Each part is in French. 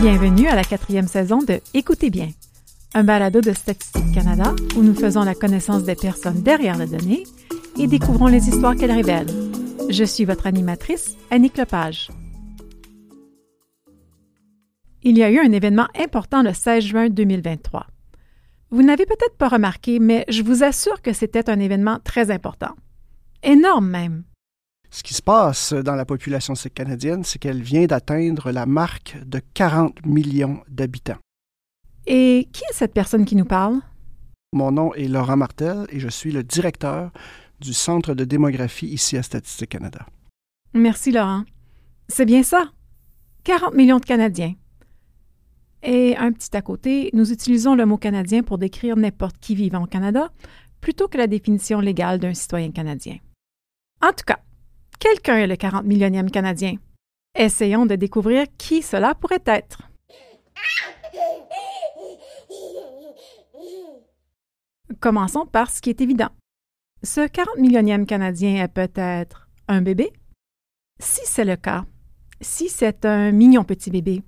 Bienvenue à la quatrième saison de Écoutez bien, un balado de Statistique Canada où nous faisons la connaissance des personnes derrière les données et découvrons les histoires qu'elles révèlent. Je suis votre animatrice, Annick Lepage. Il y a eu un événement important le 16 juin 2023. Vous n'avez peut-être pas remarqué, mais je vous assure que c'était un événement très important. Énorme même. Ce qui se passe dans la population canadienne, c'est qu'elle vient d'atteindre la marque de 40 millions d'habitants. Et qui est cette personne qui nous parle? Mon nom est Laurent Martel et je suis le directeur du Centre de démographie ici à Statistique Canada. Merci, Laurent. C'est bien ça. 40 millions de Canadiens. Et un petit à côté, nous utilisons le mot canadien pour décrire n'importe qui vivant au Canada plutôt que la définition légale d'un citoyen canadien. En tout cas, quelqu'un est le 40 millionième Canadien. Essayons de découvrir qui cela pourrait être. Commençons par ce qui est évident. Ce 40 millionième Canadien est peut-être un bébé? Si c'est le cas, si c'est un mignon petit bébé,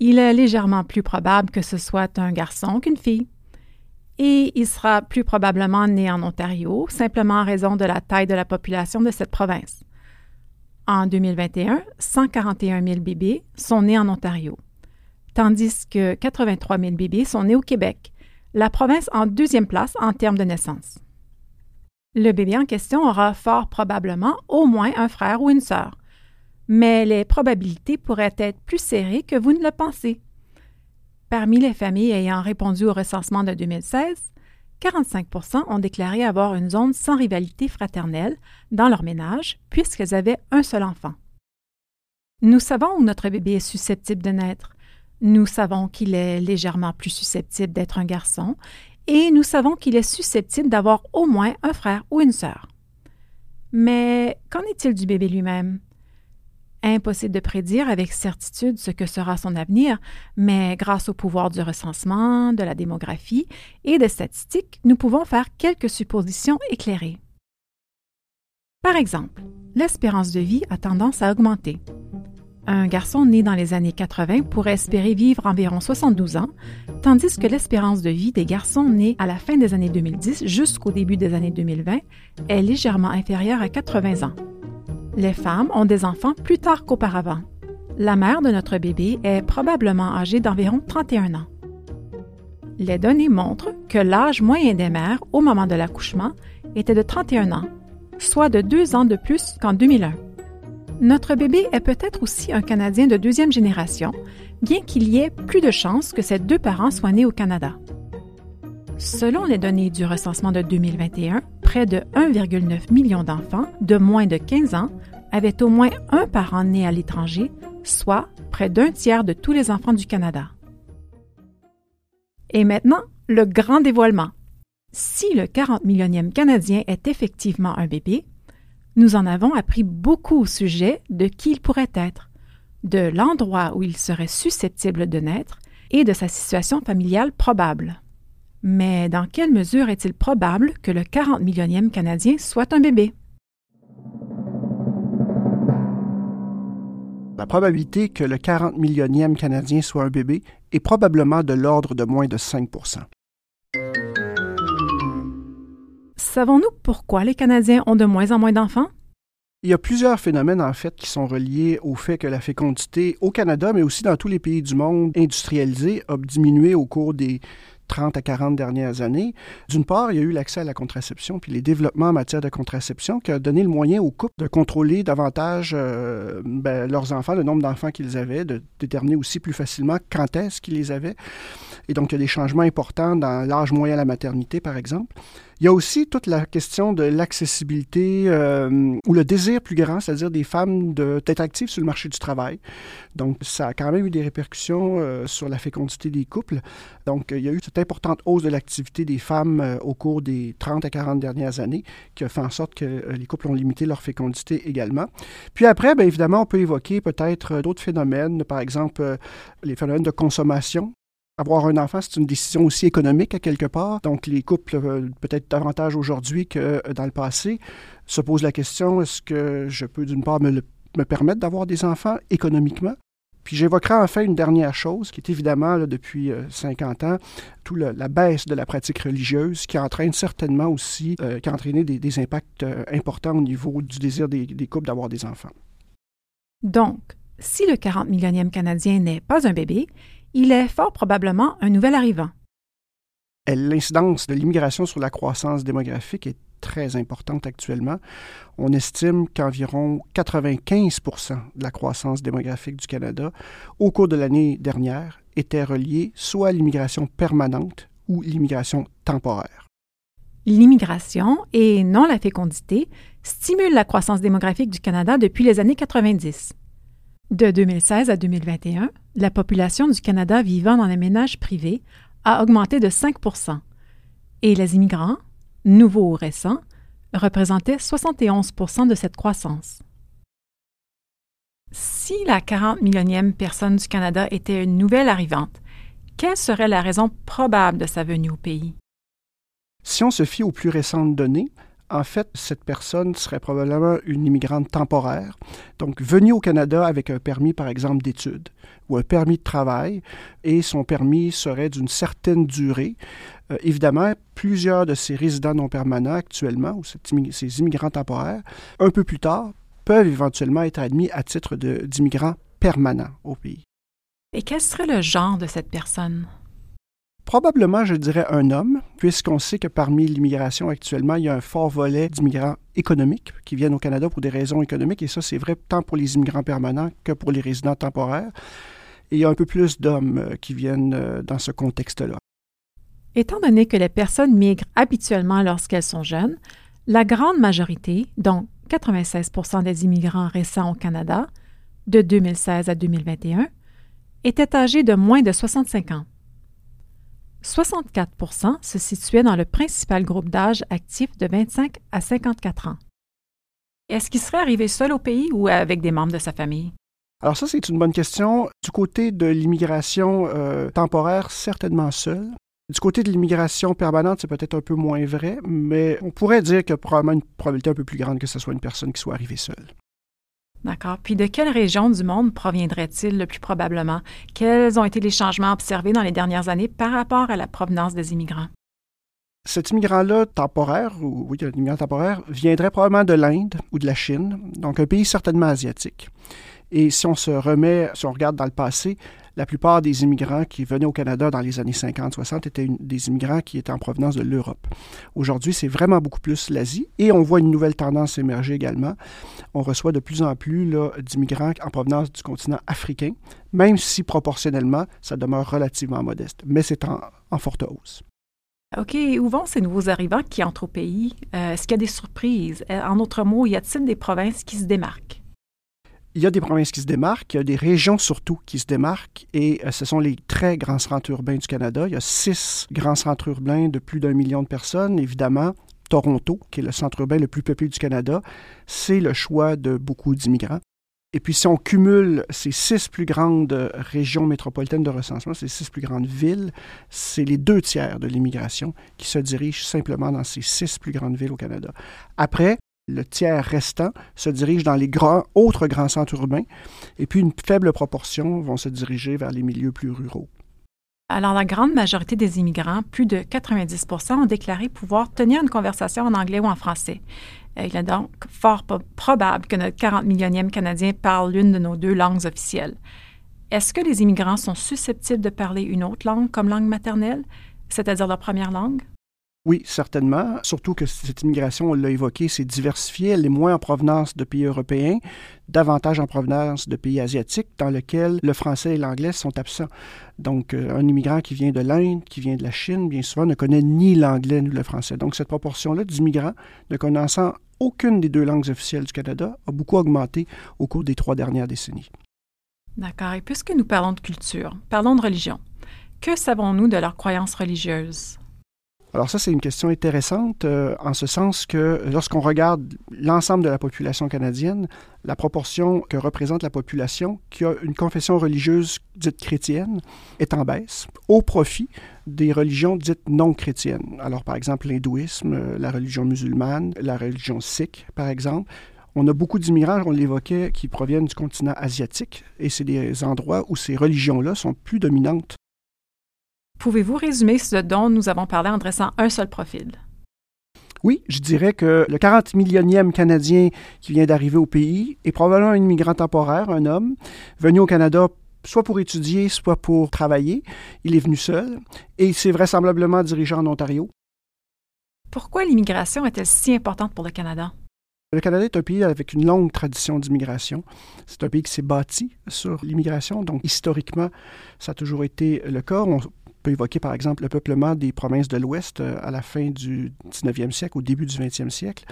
il est légèrement plus probable que ce soit un garçon qu'une fille. Et il sera plus probablement né en Ontario, simplement en raison de la taille de la population de cette province. En 2021, 141 000 bébés sont nés en Ontario, tandis que 83 000 bébés sont nés au Québec, la province en deuxième place en termes de naissance. Le bébé en question aura fort probablement au moins un frère ou une sœur, mais les probabilités pourraient être plus serrées que vous ne le pensez. Parmi les familles ayant répondu au recensement de 2016, 45% ont déclaré avoir une zone sans rivalité fraternelle dans leur ménage puisqu'elles avaient un seul enfant. Nous savons où notre bébé est susceptible de naître. Nous savons qu'il est légèrement plus susceptible d'être un garçon et nous savons qu'il est susceptible d'avoir au moins un frère ou une sœur. Mais qu'en est-il du bébé lui-même? Impossible de prédire avec certitude ce que sera son avenir, mais grâce au pouvoir du recensement, de la démographie et des statistiques, nous pouvons faire quelques suppositions éclairées. Par exemple, l'espérance de vie a tendance à augmenter. Un garçon né dans les années 80 pourrait espérer vivre environ 72 ans, tandis que l'espérance de vie des garçons nés à la fin des années 2010 jusqu'au début des années 2020 est légèrement inférieure à 80 ans. Les femmes ont des enfants plus tard qu'auparavant. La mère de notre bébé est probablement âgée d'environ 31 ans. Les données montrent que l'âge moyen des mères au moment de l'accouchement était de 31 ans, soit de deux ans de plus qu'en 2001. Notre bébé est peut-être aussi un Canadien de deuxième génération, bien qu'il y ait plus de chances que ses deux parents soient nés au Canada. Selon les données du recensement de 2021, près de 1,9 million d'enfants de moins de 15 ans avaient au moins un parent né à l'étranger, soit près d'un tiers de tous les enfants du Canada. Et maintenant, le grand dévoilement. Si le 40 millionième Canadien est effectivement un bébé, nous en avons appris beaucoup au sujet de qui il pourrait être, de l'endroit où il serait susceptible de naître et de sa situation familiale probable. Mais dans quelle mesure est-il probable que le 40 millionième Canadien soit un bébé? La probabilité que le 40 millionième Canadien soit un bébé est probablement de l'ordre de moins de 5% Savons-nous pourquoi les Canadiens ont de moins en moins d'enfants? Il y a plusieurs phénomènes, en fait, qui sont reliés au fait que la fécondité au Canada, mais aussi dans tous les pays du monde industrialisés, a diminué au cours des 30 à 40 dernières années. D'une part, il y a eu l'accès à la contraception, puis les développements en matière de contraception qui a donné le moyen aux couples de contrôler davantage euh, ben, leurs enfants, le nombre d'enfants qu'ils avaient, de déterminer aussi plus facilement quand est-ce qu'ils les avaient. Et donc, il y a des changements importants dans l'âge moyen à la maternité, par exemple. Il y a aussi toute la question de l'accessibilité euh, ou le désir plus grand, c'est-à-dire des femmes d'être actives sur le marché du travail. Donc, ça a quand même eu des répercussions euh, sur la fécondité des couples. Donc, il y a eu cette importante hausse de l'activité des femmes euh, au cours des 30 à 40 dernières années qui a fait en sorte que les couples ont limité leur fécondité également. Puis après, bien évidemment, on peut évoquer peut-être d'autres phénomènes, par exemple les phénomènes de consommation avoir un enfant, c'est une décision aussi économique à quelque part. Donc, les couples, euh, peut-être davantage aujourd'hui que euh, dans le passé, se posent la question est-ce que je peux, d'une part, me, me permettre d'avoir des enfants économiquement? Puis j'évoquerai enfin une dernière chose, qui est évidemment, depuis 50 ans, toute la baisse de la pratique religieuse, qui entraîne certainement aussi, qui a entraîné des, impacts importants au niveau du désir des, des couples d'avoir des enfants. Donc, si le 40 millionième Canadien n'est pas un bébé, il est fort probablement un nouvel arrivant. L'incidence de l'immigration sur la croissance démographique est très importante actuellement. On estime qu'environ 95% de la croissance démographique du Canada au cours de l'année dernière était reliée soit à l'immigration permanente ou l'immigration temporaire. L'immigration et non la fécondité stimulent la croissance démographique du Canada depuis les années 90. De 2016 à 2021, la population du Canada vivant dans les ménages privés a augmenté de 5% et les immigrants, nouveaux ou récents, représentaient 71% de cette croissance. Si la 40 millionième personne du Canada était une nouvelle arrivante, quelle serait la raison probable de sa venue au pays? Si on se fie aux plus récentes données, en fait, cette personne serait probablement une immigrante temporaire, donc venue au Canada avec un permis, par exemple, d'études ou un permis de travail, et son permis serait d'une certaine durée. Euh, évidemment, plusieurs de ces résidents non permanents actuellement, ou ces immigrants temporaires, un peu plus tard, peuvent éventuellement être admis à titre d'immigrants permanents au pays. Et quel serait le genre de cette personne? Probablement, je dirais un homme, puisqu'on sait que parmi l'immigration actuellement, il y a un fort volet d'immigrants économiques qui viennent au Canada pour des raisons économiques, et ça, c'est vrai tant pour les immigrants permanents que pour les résidents temporaires. Et il y a un peu plus d'hommes euh, qui viennent euh, dans ce contexte-là. Étant donné que les personnes migrent habituellement lorsqu'elles sont jeunes, la grande majorité, dont 96% des immigrants récents au Canada, de 2016 à 2021, étaient âgés de moins de 65 ans. 64% se situaient dans le principal groupe d'âge actif de 25 à 54 ans. Est-ce qu'il serait arrivé seul au pays ou avec des membres de sa famille? Alors ça, c'est une bonne question. Du côté de l'immigration euh, temporaire, certainement seul. Du côté de l'immigration permanente, c'est peut-être un peu moins vrai, mais on pourrait dire a probablement une probabilité un peu plus grande que ce soit une personne qui soit arrivée seule. D'accord. Puis de quelle région du monde proviendrait-il le plus probablement? Quels ont été les changements observés dans les dernières années par rapport à la provenance des immigrants? Cet immigrant-là temporaire, ou oui, temporaire, viendrait probablement de l'Inde ou de la Chine, donc un pays certainement asiatique. Et si on se remet, si on regarde dans le passé, la plupart des immigrants qui venaient au Canada dans les années 50-60 étaient des immigrants qui étaient en provenance de l'Europe. Aujourd'hui, c'est vraiment beaucoup plus l'Asie et on voit une nouvelle tendance émerger également. On reçoit de plus en plus d'immigrants en provenance du continent africain, même si proportionnellement, ça demeure relativement modeste, mais c'est en, forte hausse. OK. Où vont ces nouveaux arrivants qui entrent au pays? Euh, est-ce qu'il y a des surprises? Euh, en d'autres mots, y a-t-il des provinces qui se démarquent? Il y a des provinces qui se démarquent, il y a des régions surtout qui se démarquent, et euh, ce sont les très grands centres urbains du Canada. Il y a six grands centres urbains de plus d'un million de personnes. Évidemment, Toronto, qui est le centre urbain le plus peuplé du Canada, c'est le choix de beaucoup d'immigrants. Et puis, si on cumule ces six plus grandes régions métropolitaines de recensement, ces six plus grandes villes, c'est les deux tiers de l'immigration qui se dirigent simplement dans ces six plus grandes villes au Canada. Après, le tiers restant se dirige dans les autres grands centres urbains, et puis une faible proportion vont se diriger vers les milieux plus ruraux. Alors, la grande majorité des immigrants, plus de 90% ont déclaré pouvoir tenir une conversation en anglais ou en français. Euh, il est donc fort probable que notre 40 millionième Canadien parle l'une de nos deux langues officielles. Est-ce que les immigrants sont susceptibles de parler une autre langue comme langue maternelle, c'est-à-dire leur première langue? Oui, certainement. Surtout que cette immigration, on l'a évoqué, c'est diversifié. Elle est moins en provenance de pays européens, davantage en provenance de pays asiatiques dans lesquels le français et l'anglais sont absents. Donc, euh, un immigrant qui vient de l'Inde, qui vient de la Chine, bien souvent ne connaît ni l'anglais ni le français. Donc, cette proportion-là d'immigrants ne connaissant aucune des deux langues officielles du Canada a beaucoup augmenté au cours des trois dernières décennies. D'accord. Et puisque nous parlons de culture, parlons de religion. Que savons-nous de leurs croyances religieuses? Alors ça, c'est une question intéressante euh, en ce sens que lorsqu'on regarde l'ensemble de la population canadienne, la proportion que représente la population qui a une confession religieuse dite chrétienne est en baisse au profit des religions dites non chrétiennes. Alors par exemple l'hindouisme, euh, la religion musulmane, la religion sikh par exemple, On a beaucoup d'immigrants, on l'évoquait, qui proviennent du continent asiatique, et c'est des endroits où ces religions-là sont plus dominantes. Pouvez-vous résumer ce dont nous avons parlé en dressant un seul profil? Oui, je dirais que le 40 millionième Canadien qui vient d'arriver au pays est probablement un immigrant temporaire, un homme, venu au Canada soit pour étudier, soit pour travailler. Il est venu seul et il s'est vraisemblablement dirigé en Ontario. Pourquoi l'immigration est-elle si importante pour le Canada? Le Canada est un pays avec une longue tradition d'immigration. C'est un pays qui s'est bâti sur l'immigration, donc historiquement, ça a toujours été le cas. On peut évoquer par exemple le peuplement des provinces de l'Ouest euh, à la fin du 19e siècle, au début du 20e siècle.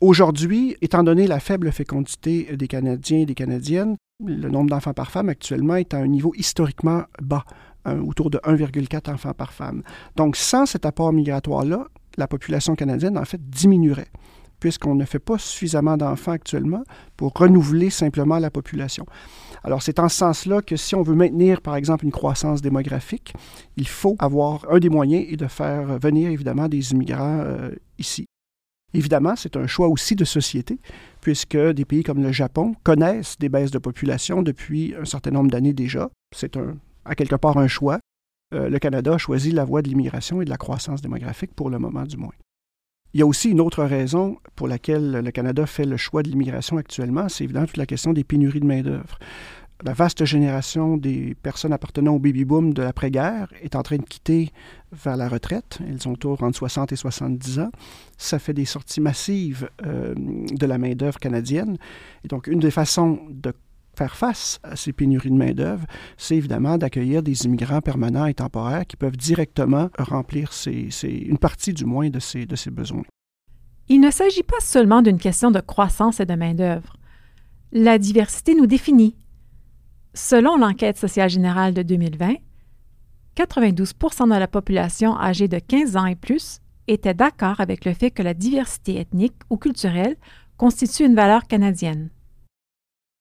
Aujourd'hui, étant donné la faible fécondité des Canadiens et des Canadiennes, le nombre d'enfants par femme actuellement est à un niveau historiquement bas, autour de 1,4 enfants par femme. Donc sans cet apport migratoire-là, la population canadienne en fait diminuerait puisqu'on ne fait pas suffisamment d'enfants actuellement pour renouveler simplement la population. Alors c'est en ce sens-là que si on veut maintenir, par exemple, une croissance démographique, il faut avoir un des moyens et de faire venir évidemment des immigrants euh, ici. Évidemment, c'est un choix aussi de société, puisque des pays comme le Japon connaissent des baisses de population depuis un certain nombre d'années déjà. C'est à quelque part un choix. Euh, le Canada a choisi la voie de l'immigration et de la croissance démographique pour le moment du moins. Il y a aussi une autre raison pour laquelle le Canada fait le choix de l'immigration actuellement, c'est évidemment toute la question des pénuries de main-d'œuvre. La vaste génération des personnes appartenant au baby-boom de l'après-guerre est en train de quitter vers la retraite. Elles sont autour entre 60 et 70 ans. Ça fait des sorties massives euh, de la main-d'œuvre canadienne. Et donc, une des façons de faire face à ces pénuries de main-d'œuvre, c'est évidemment d'accueillir des immigrants permanents et temporaires qui peuvent directement remplir une partie du moins de ces, besoins. Il ne s'agit pas seulement d'une question de croissance et de main-d'œuvre. La diversité nous définit. Selon l'enquête sociale générale de 2020, 92% de la population âgée de 15 ans et plus était d'accord avec le fait que la diversité ethnique ou culturelle constitue une valeur canadienne.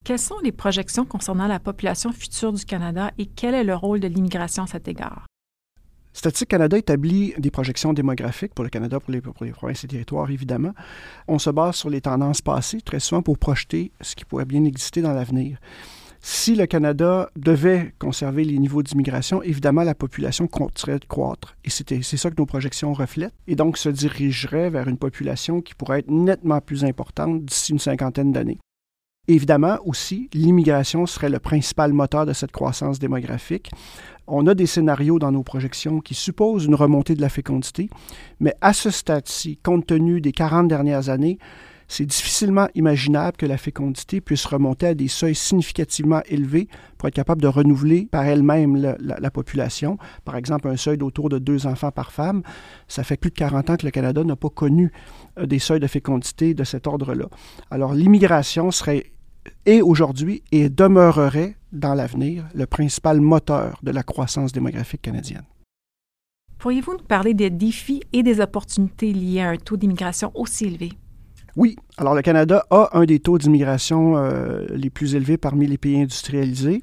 Quelles sont les projections concernant la population future du Canada et quel est le rôle de l'immigration à cet égard? Statistique Canada établit des projections démographiques pour le Canada, pour les, provinces et territoires, évidemment. On se base sur les tendances passées, très souvent pour projeter ce qui pourrait bien exister dans l'avenir. Si le Canada devait conserver les niveaux d'immigration, évidemment, la population continuerait de croître. Et c'est ça que nos projections reflètent. Et donc, se dirigerait vers une population qui pourrait être nettement plus importante d'ici une cinquantaine d'années. Évidemment, aussi, l'immigration serait le principal moteur de cette croissance démographique. On a des scénarios dans nos projections qui supposent une remontée de la fécondité, mais à ce stade-ci, compte tenu des 40 dernières années, c'est difficilement imaginable que la fécondité puisse remonter à des seuils significativement élevés pour être capable de renouveler par elle-même la, la, population. Par exemple, un seuil d'autour de deux enfants par femme. Ça fait plus de 40 ans que le Canada n'a pas connu euh, des seuils de fécondité de cet ordre-là. Alors, l'immigration serait est aujourd'hui et demeurerait dans l'avenir le principal moteur de la croissance démographique canadienne. Pourriez-vous nous parler des défis et des opportunités liées à un taux d'immigration aussi élevé? Oui. Alors, le Canada a un des taux d'immigration euh, les plus élevés parmi les pays industrialisés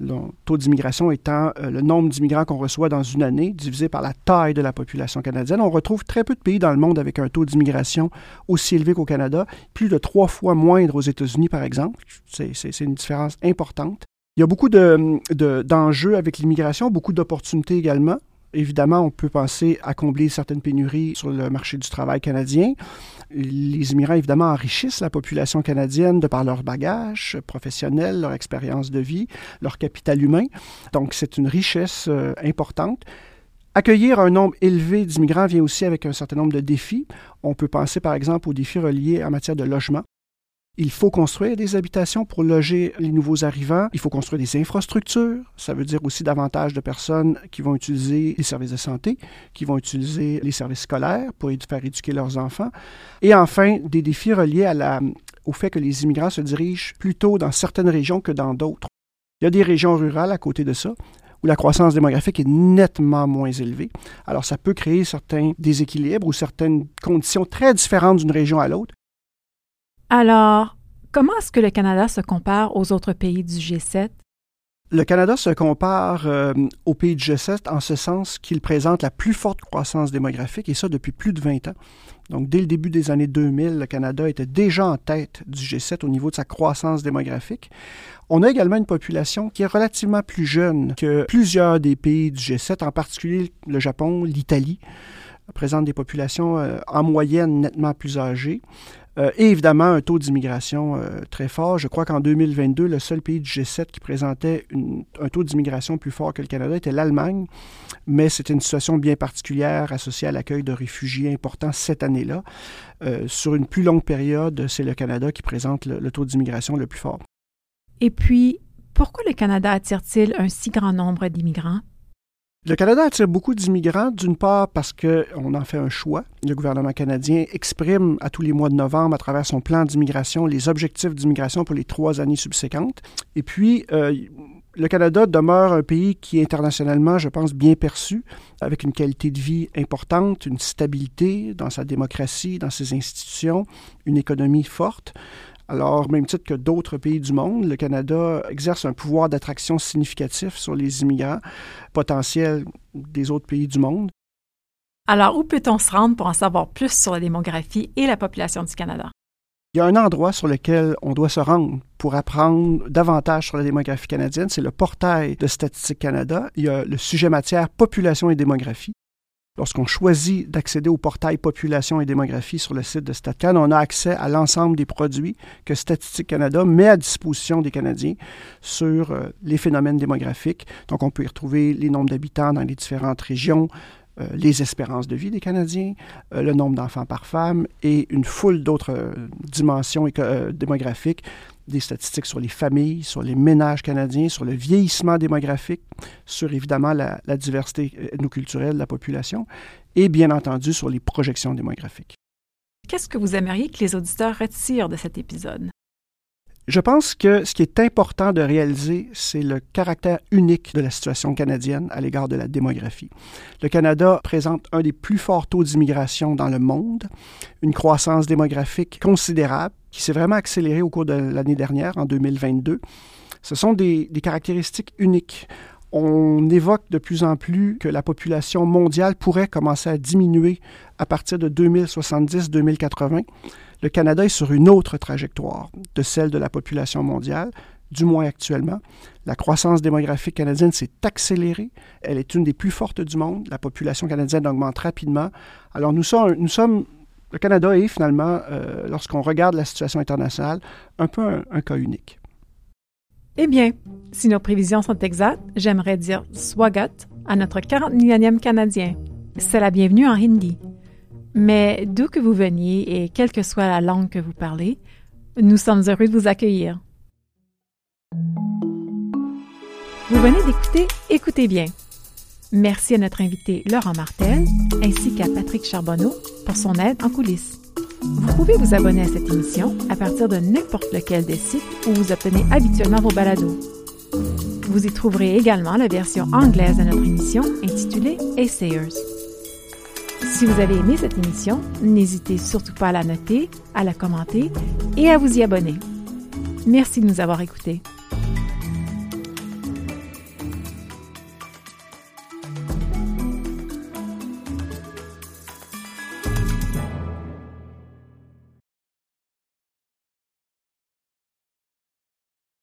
le taux d'immigration étant euh, le nombre d'immigrants qu'on reçoit dans une année divisé par la taille de la population canadienne. On retrouve très peu de pays dans le monde avec un taux d'immigration aussi élevé qu'au Canada, plus de trois fois moindre aux États-Unis, par exemple. C'est une différence importante. Il y a beaucoup d'enjeux de, avec l'immigration, beaucoup d'opportunités également. Évidemment, on peut penser à combler certaines pénuries sur le marché du travail canadien. Les immigrants, évidemment, enrichissent la population canadienne de par leur bagage professionnel, leur expérience de vie, leur capital humain. Donc, c'est une richesse euh, importante. Accueillir un nombre élevé d'immigrants vient aussi avec un certain nombre de défis. On peut penser par exemple aux défis reliés en matière de logement. Il faut construire des habitations pour loger les nouveaux arrivants. Il faut construire des infrastructures. Ça veut dire aussi davantage de personnes qui vont utiliser les services de santé, qui vont utiliser les services scolaires pour faire éduquer leurs enfants. Et enfin, des défis reliés à la, au fait que les immigrants se dirigent plutôt dans certaines régions que dans d'autres. Il y a des régions rurales à côté de ça, où la croissance démographique est nettement moins élevée. Alors, ça peut créer certains déséquilibres ou certaines conditions très différentes d'une région à l'autre alors, comment est-ce que le Canada se compare aux autres pays du G7? Le Canada se compare euh, au pays du G7 en ce sens qu'il présente la plus forte croissance démographique, et ça depuis plus de 20 ans. Donc, dès le début des années 2000, le Canada était déjà en tête du G7 au niveau de sa croissance démographique. On a également une population qui est relativement plus jeune que plusieurs des pays du G7, en particulier le Japon, l'Italie, présentent des populations euh, en moyenne nettement plus âgées. Euh, et évidemment, un taux d'immigration euh, très fort. Je crois qu'en 2022, le seul pays du G7 qui présentait un taux d'immigration plus fort que le Canada était l'Allemagne, mais c'était une situation bien particulière associée à l'accueil de réfugiés importants cette année-là. sur une plus longue période, c'est le Canada qui présente le taux d'immigration le plus fort. Et puis, pourquoi le Canada attire-t-il un si grand nombre d'immigrants? Le Canada attire beaucoup d'immigrants, d'une part parce qu'on en fait un choix. Le gouvernement canadien exprime à tous les mois de novembre, à travers son plan d'immigration, les objectifs d'immigration pour les trois années subséquentes. Et puis, euh, le Canada demeure un pays qui est internationalement, je pense, bien perçu, avec une qualité de vie importante, une stabilité dans sa démocratie, dans ses institutions, une économie forte. Alors, même titre que d'autres pays du monde, le Canada exerce un pouvoir d'attraction significatif sur les immigrants potentiels des autres pays du monde. Alors, où peut-on se rendre pour en savoir plus sur la démographie et la population du Canada? Il y a un endroit sur lequel on doit se rendre pour apprendre davantage sur la démographie canadienne, c'est le portail de Statistique Canada. Il y a le sujet matière population et démographie. Lorsqu'on choisit d'accéder au portail Population et démographie sur le site de StatCan, on a accès à l'ensemble des produits que Statistique Canada met à disposition des Canadiens sur euh, les phénomènes démographiques. Donc, on peut y retrouver les nombres d'habitants dans les différentes régions, euh, les espérances de vie des Canadiens, euh, le nombre d'enfants par femme et une foule d'autres dimensions démographiques des statistiques sur les familles, sur les ménages canadiens, sur le vieillissement démographique, sur évidemment la, diversité ethnoculturelle de la population et bien entendu sur les projections démographiques. Qu'est-ce que vous aimeriez que les auditeurs retirent de cet épisode? Je pense que ce qui est important de réaliser, c'est le caractère unique de la situation canadienne à l'égard de la démographie. Le Canada présente un des plus forts taux d'immigration dans le monde, une croissance démographique considérable qui s'est vraiment accélérée au cours de l'année dernière, en 2022. Ce sont des, caractéristiques uniques on évoque de plus en plus que la population mondiale pourrait commencer à diminuer à partir de 2070-2080 le Canada est sur une autre trajectoire de celle de la population mondiale, du moins actuellement. La croissance démographique canadienne s'est accélérée. Elle est une des plus fortes du monde. La population canadienne augmente rapidement. Alors nous sommes, le Canada est finalement, euh, lorsqu'on regarde la situation internationale, un peu un, cas unique. Eh bien, si nos prévisions sont exactes, j'aimerais dire swagat à notre 40 millionième Canadien. C'est la bienvenue en hindi. Mais d'où que vous veniez et quelle que soit la langue que vous parlez, nous sommes heureux de vous accueillir. Vous venez d'écouter Écoutez bien. Merci à notre invité Laurent Martel ainsi qu'à Patrick Charbonneau pour son aide en coulisses. Vous pouvez vous abonner à cette émission à partir de n'importe lequel des sites où vous obtenez habituellement vos balados. Vous y trouverez également la version anglaise de notre émission intitulée Essayers. Si vous avez aimé cette émission, n'hésitez surtout pas à la noter, à la commenter et à vous y abonner. Merci de nous avoir écoutés.